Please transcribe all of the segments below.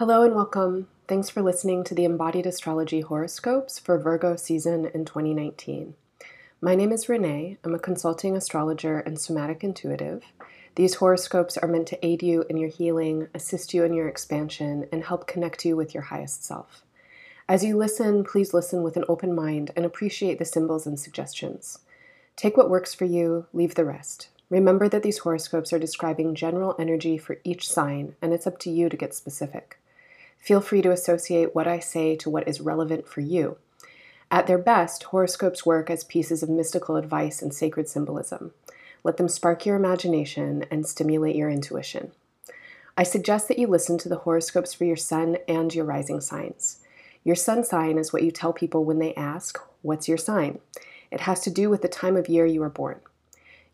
Hello and welcome. Thanks for listening to the Embodied Astrology horoscopes for Virgo season in 2019. My name is Renee. I'm a consulting astrologer and somatic intuitive. These horoscopes are meant to aid you in your healing, assist you in your expansion, and help connect you with your highest self. As you listen, please listen with an open mind and appreciate the symbols and suggestions. Take what works for you, leave the rest. Remember that these horoscopes are describing general energy for each sign, and it's up to you to get specific. Feel free to associate what I say to what is relevant for you. At their best, horoscopes work as pieces of mystical advice and sacred symbolism. Let them spark your imagination and stimulate your intuition. I suggest that you listen to the horoscopes for your sun and your rising signs. Your sun sign is what you tell people when they ask, What's your sign? It has to do with the time of year you were born.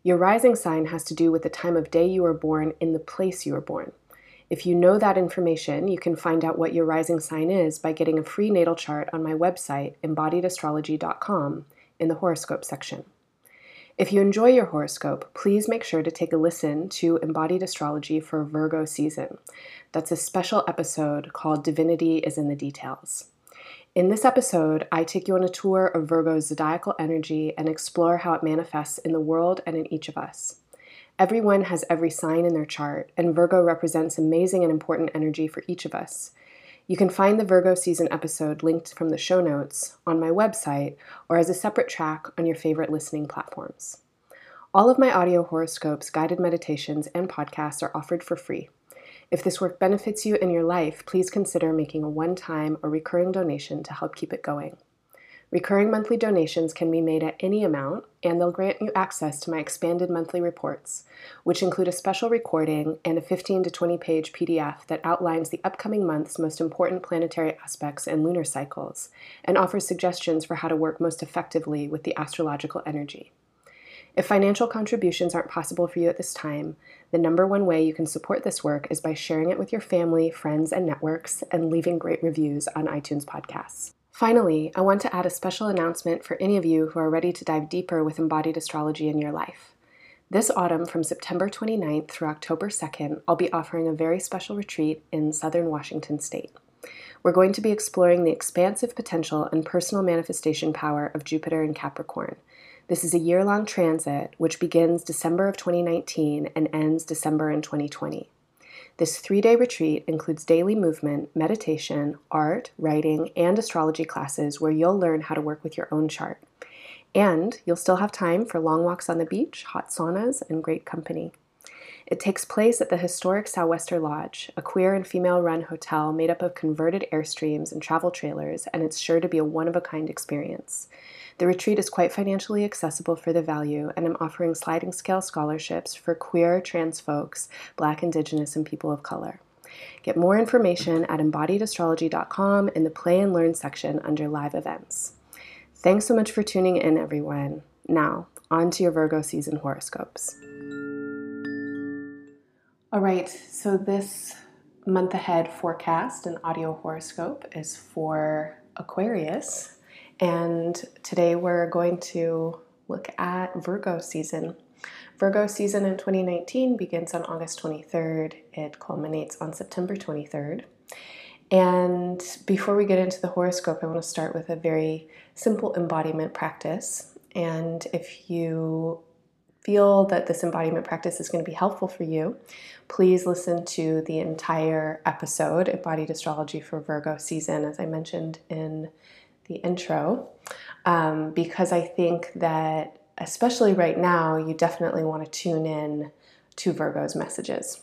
Your rising sign has to do with the time of day you were born in the place you were born. If you know that information, you can find out what your rising sign is by getting a free natal chart on my website, embodiedastrology.com, in the horoscope section. If you enjoy your horoscope, please make sure to take a listen to Embodied Astrology for Virgo season. That's a special episode called Divinity is in the Details. In this episode, I take you on a tour of Virgo's zodiacal energy and explore how it manifests in the world and in each of us. Everyone has every sign in their chart, and Virgo represents amazing and important energy for each of us. You can find the Virgo season episode linked from the show notes on my website or as a separate track on your favorite listening platforms. All of my audio horoscopes, guided meditations, and podcasts are offered for free. If this work benefits you in your life, please consider making a one time or recurring donation to help keep it going. Recurring monthly donations can be made at any amount, and they'll grant you access to my expanded monthly reports, which include a special recording and a 15 to 20 page PDF that outlines the upcoming month's most important planetary aspects and lunar cycles, and offers suggestions for how to work most effectively with the astrological energy. If financial contributions aren't possible for you at this time, the number one way you can support this work is by sharing it with your family, friends, and networks, and leaving great reviews on iTunes podcasts. Finally, I want to add a special announcement for any of you who are ready to dive deeper with embodied astrology in your life. This autumn, from September 29th through October 2nd, I'll be offering a very special retreat in southern Washington state. We're going to be exploring the expansive potential and personal manifestation power of Jupiter in Capricorn. This is a year long transit which begins December of 2019 and ends December in 2020. This three day retreat includes daily movement, meditation, art, writing, and astrology classes where you'll learn how to work with your own chart. And you'll still have time for long walks on the beach, hot saunas, and great company. It takes place at the historic Sou'wester Lodge, a queer and female run hotel made up of converted Airstreams and travel trailers, and it's sure to be a one of a kind experience. The retreat is quite financially accessible for the value, and I'm offering sliding scale scholarships for queer, trans folks, black, indigenous, and people of color. Get more information at embodiedastrology.com in the Play and Learn section under Live Events. Thanks so much for tuning in, everyone. Now, on to your Virgo season horoscopes. All right, so this month ahead forecast and audio horoscope is for Aquarius. And today we're going to look at Virgo season. Virgo season in 2019 begins on August 23rd, it culminates on September 23rd. And before we get into the horoscope, I want to start with a very simple embodiment practice. And if you feel that this embodiment practice is going to be helpful for you, please listen to the entire episode, Embodied Astrology for Virgo season, as I mentioned in the intro um, because I think that, especially right now, you definitely want to tune in to Virgo's messages.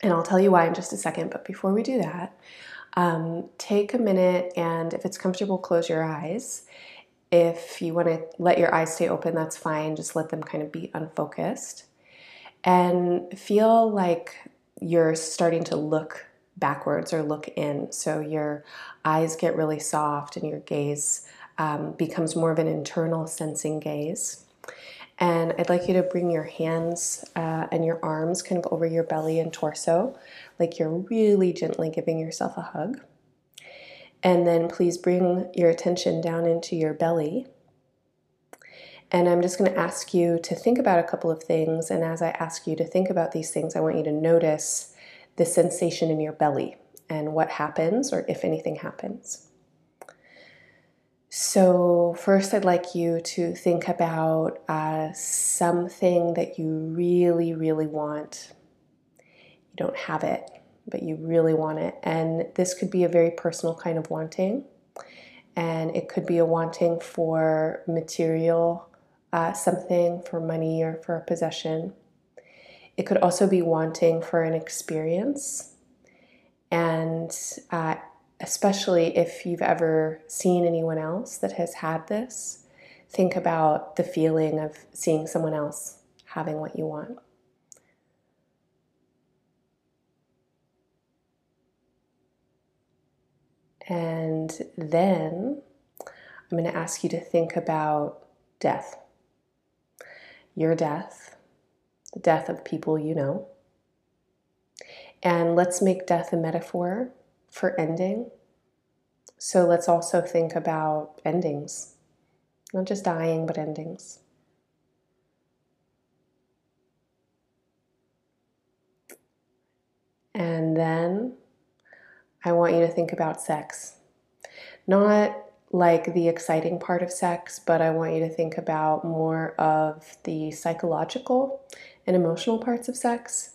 And I'll tell you why in just a second. But before we do that, um, take a minute and if it's comfortable, close your eyes. If you want to let your eyes stay open, that's fine. Just let them kind of be unfocused. And feel like you're starting to look backwards or look in. So your eyes get really soft and your gaze um, becomes more of an internal sensing gaze. And I'd like you to bring your hands uh, and your arms kind of over your belly and torso, like you're really gently giving yourself a hug. And then please bring your attention down into your belly. And I'm just going to ask you to think about a couple of things. And as I ask you to think about these things, I want you to notice the sensation in your belly and what happens, or if anything happens. So, first, I'd like you to think about uh, something that you really, really want. You don't have it, but you really want it. And this could be a very personal kind of wanting. And it could be a wanting for material uh, something, for money or for a possession. It could also be wanting for an experience. And uh, especially if you've ever seen anyone else that has had this, think about the feeling of seeing someone else having what you want. And then I'm going to ask you to think about death. Your death, the death of people you know. And let's make death a metaphor for ending. So let's also think about endings, not just dying, but endings. And then I want you to think about sex. Not like the exciting part of sex, but I want you to think about more of the psychological and emotional parts of sex.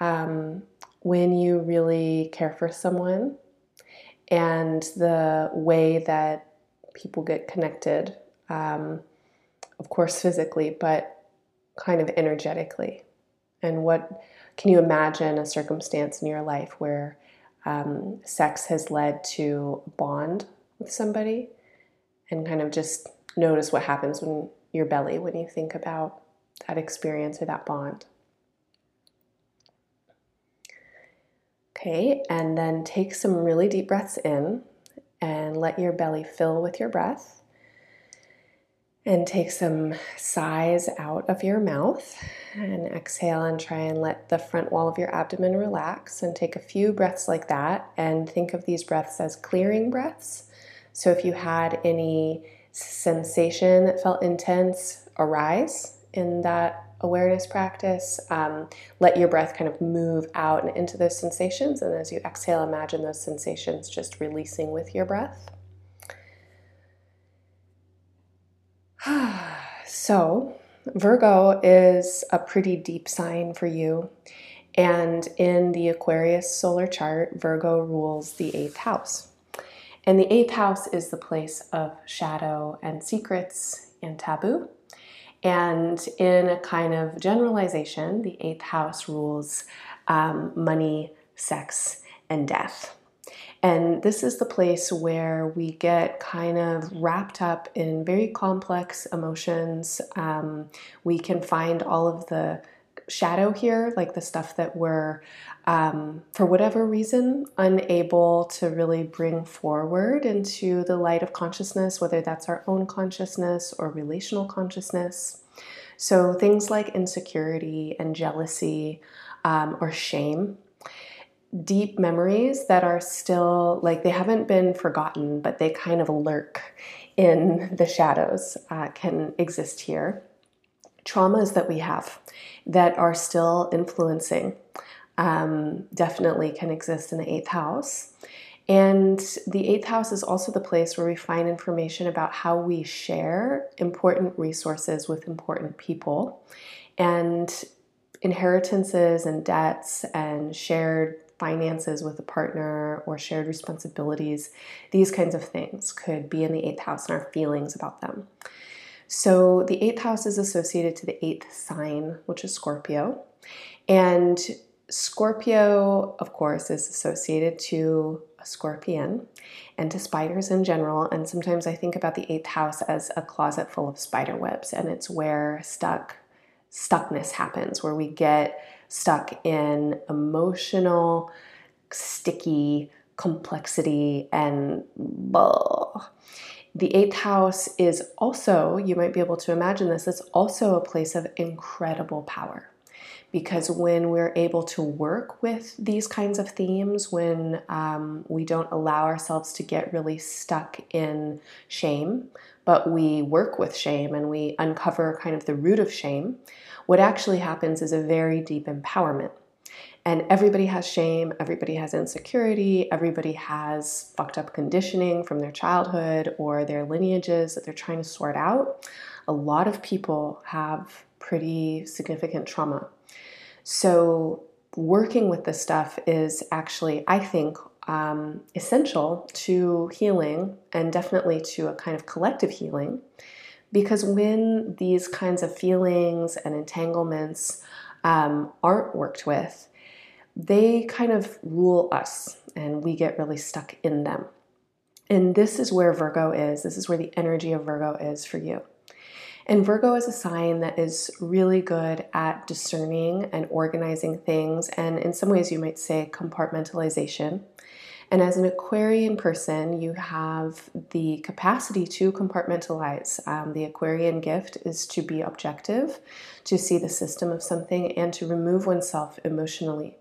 Um, when you really care for someone and the way that people get connected, um, of course, physically, but kind of energetically. And what can you imagine a circumstance in your life where um, sex has led to bond with somebody? And kind of just notice what happens when your belly when you think about that experience or that bond. Okay, and then take some really deep breaths in and let your belly fill with your breath. And take some sighs out of your mouth and exhale and try and let the front wall of your abdomen relax. And take a few breaths like that and think of these breaths as clearing breaths. So if you had any sensation that felt intense arise in that awareness practice. Um, let your breath kind of move out and into those sensations. And as you exhale, imagine those sensations just releasing with your breath. so, Virgo is a pretty deep sign for you. And in the Aquarius solar chart, Virgo rules the eighth house. And the eighth house is the place of shadow and secrets and taboo. And in a kind of generalization, the eighth house rules um, money, sex, and death. And this is the place where we get kind of wrapped up in very complex emotions. Um, we can find all of the shadow here, like the stuff that we're, um, for whatever reason, unable to really bring forward into the light of consciousness, whether that's our own consciousness or relational consciousness. So things like insecurity and jealousy um, or shame. Deep memories that are still like they haven't been forgotten, but they kind of lurk in the shadows uh, can exist here traumas that we have that are still influencing um, definitely can exist in the eighth house. And the eighth house is also the place where we find information about how we share important resources with important people and inheritances and debts and shared finances with a partner or shared responsibilities. These kinds of things could be in the eighth house and our feelings about them. So the eighth house is associated to the eighth sign, which is Scorpio. And Scorpio, of course, is associated to a scorpion and to spiders in general. And sometimes I think about the eighth house as a closet full of spider webs, and it's where stuck stuckness happens, where we get stuck in emotional, sticky complexity and blah. The eighth house is also, you might be able to imagine this, it's also a place of incredible power. Because when we're able to work with these kinds of themes, when um, we don't allow ourselves to get really stuck in shame, but we work with shame and we uncover kind of the root of shame, what actually happens is a very deep empowerment. And everybody has shame, everybody has insecurity, everybody has fucked up conditioning from their childhood or their lineages that they're trying to sort out. A lot of people have pretty significant trauma. So, working with this stuff is actually, I think, um, essential to healing and definitely to a kind of collective healing. Because when these kinds of feelings and entanglements um, aren't worked with, they kind of rule us and we get really stuck in them. And this is where Virgo is. This is where the energy of Virgo is for you. And Virgo is a sign that is really good at discerning and organizing things, and in some ways, you might say compartmentalization. And as an Aquarian person, you have the capacity to compartmentalize. Um, the Aquarian gift is to be objective, to see the system of something, and to remove oneself emotionally.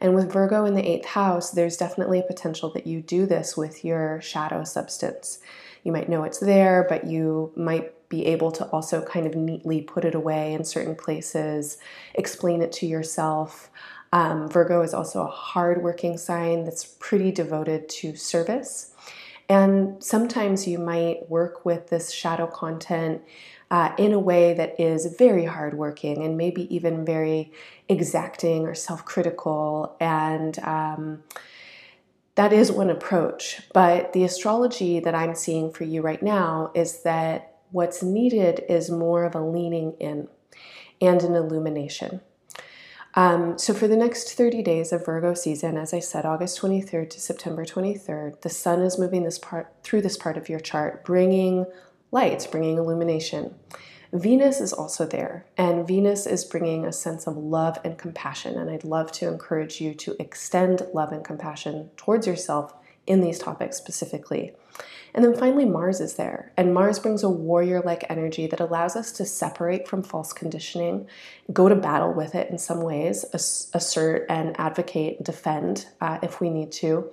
And with Virgo in the eighth house, there's definitely a potential that you do this with your shadow substance. You might know it's there, but you might be able to also kind of neatly put it away in certain places, explain it to yourself. Um, Virgo is also a hardworking sign that's pretty devoted to service. And sometimes you might work with this shadow content uh, in a way that is very hardworking and maybe even very exacting or self critical. And um, that is one approach. But the astrology that I'm seeing for you right now is that what's needed is more of a leaning in and an illumination. Um, so, for the next 30 days of Virgo season, as I said, August 23rd to September 23rd, the sun is moving this part through this part of your chart, bringing lights, bringing illumination. Venus is also there, and Venus is bringing a sense of love and compassion. And I'd love to encourage you to extend love and compassion towards yourself in these topics specifically. And then finally, Mars is there. And Mars brings a warrior like energy that allows us to separate from false conditioning, go to battle with it in some ways, assert and advocate, defend uh, if we need to.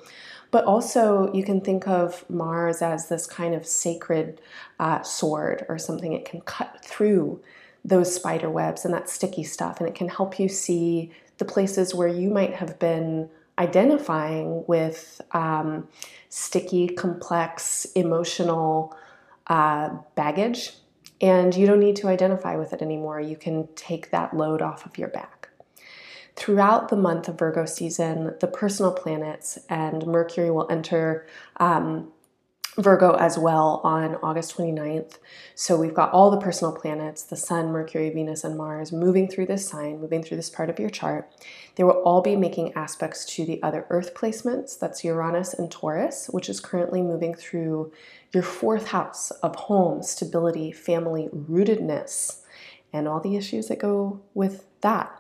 But also, you can think of Mars as this kind of sacred uh, sword or something. It can cut through those spider webs and that sticky stuff, and it can help you see the places where you might have been identifying with um, sticky, complex, emotional uh, baggage, and you don't need to identify with it anymore. You can take that load off of your back. Throughout the month of Virgo season, the personal planets and Mercury will enter um, Virgo as well on August 29th. So we've got all the personal planets, the Sun, Mercury, Venus, and Mars, moving through this sign, moving through this part of your chart. They will all be making aspects to the other Earth placements. That's Uranus and Taurus, which is currently moving through your fourth house of home, stability, family, rootedness, and all the issues that go with that.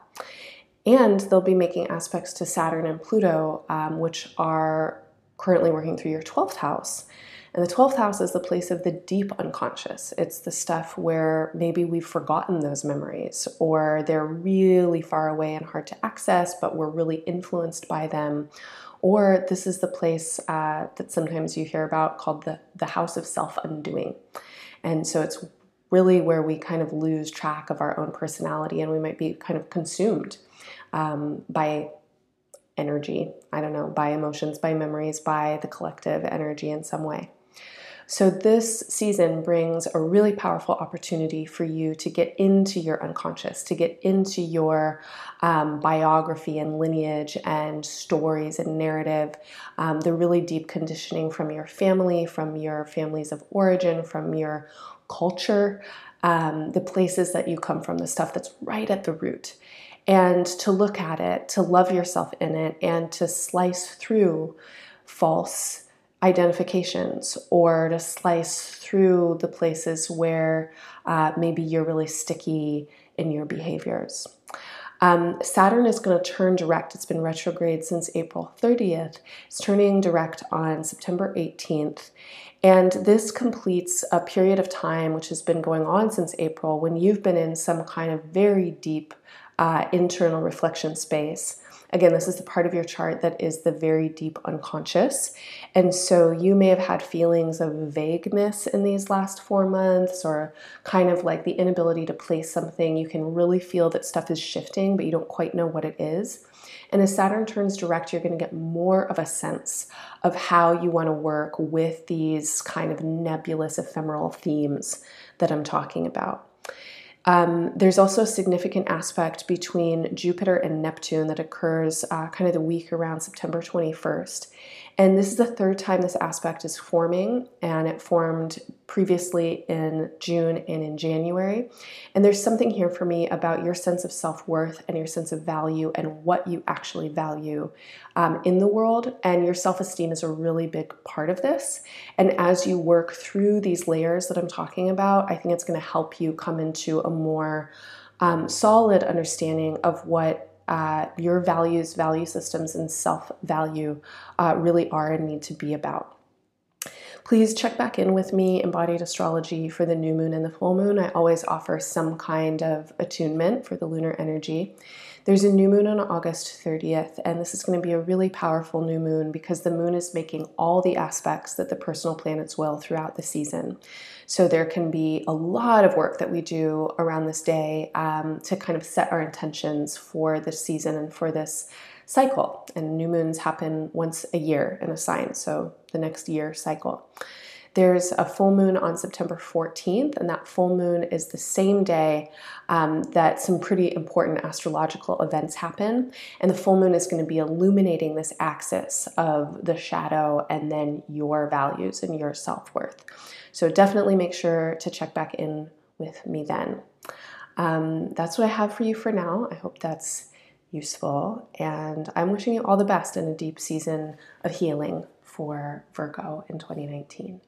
And they'll be making aspects to Saturn and Pluto, um, which are currently working through your 12th house. And the 12th house is the place of the deep unconscious. It's the stuff where maybe we've forgotten those memories or they're really far away and hard to access, but we're really influenced by them. Or this is the place uh, that sometimes you hear about called the, the house of self undoing. And so it's really where we kind of lose track of our own personality and we might be kind of consumed um, by energy, I don't know, by emotions, by memories, by the collective energy in some way. So, this season brings a really powerful opportunity for you to get into your unconscious, to get into your um, biography and lineage and stories and narrative, um, the really deep conditioning from your family, from your families of origin, from your culture, um, the places that you come from, the stuff that's right at the root. And to look at it, to love yourself in it, and to slice through false identifications or to slice through the places where uh, maybe you're really sticky in your behaviors. Um, Saturn is going to turn direct. It's been retrograde since April 30th. It's turning direct on September 18th. And this completes a period of time which has been going on since April when you've been in some kind of very deep uh, internal reflection space Again, this is the part of your chart that is the very deep unconscious. And so you may have had feelings of vagueness in these last four months, or kind of like the inability to place something. You can really feel that stuff is shifting, but you don't quite know what it is. And as Saturn turns direct, you're going to get more of a sense of how you want to work with these kind of nebulous ephemeral themes that I'm talking about. Um, there's also a significant aspect between Jupiter and Neptune that occurs uh, kind of the week around September 21st. And this is the third time this aspect is forming, and it formed previously in June and in January. And there's something here for me about your sense of self worth and your sense of value and what you actually value um, in the world. And your self esteem is a really big part of this. And as you work through these layers that I'm talking about, I think it's going to help you come into a more um, solid understanding of what uh, your values, value systems, and self value uh, really are and need to be about. Please check back in with me, Embodied Astrology, for the new moon and the full moon. I always offer some kind of attunement for the lunar energy. There's a new moon on August 30th, and this is going to be a really powerful new moon because the moon is making all the aspects that the personal planets will throughout the season. So there can be a lot of work that we do around this day um, to kind of set our intentions for this season and for this cycle. And new moons happen once a year in a sign, so the next year cycle. There's a full moon on September 14th, and that full moon is the same day um, that some pretty important astrological events happen. And the full moon is going to be illuminating this axis of the shadow and then your values and your self worth. So definitely make sure to check back in with me then. Um, that's what I have for you for now. I hope that's useful, and I'm wishing you all the best in a deep season of healing for Virgo in 2019.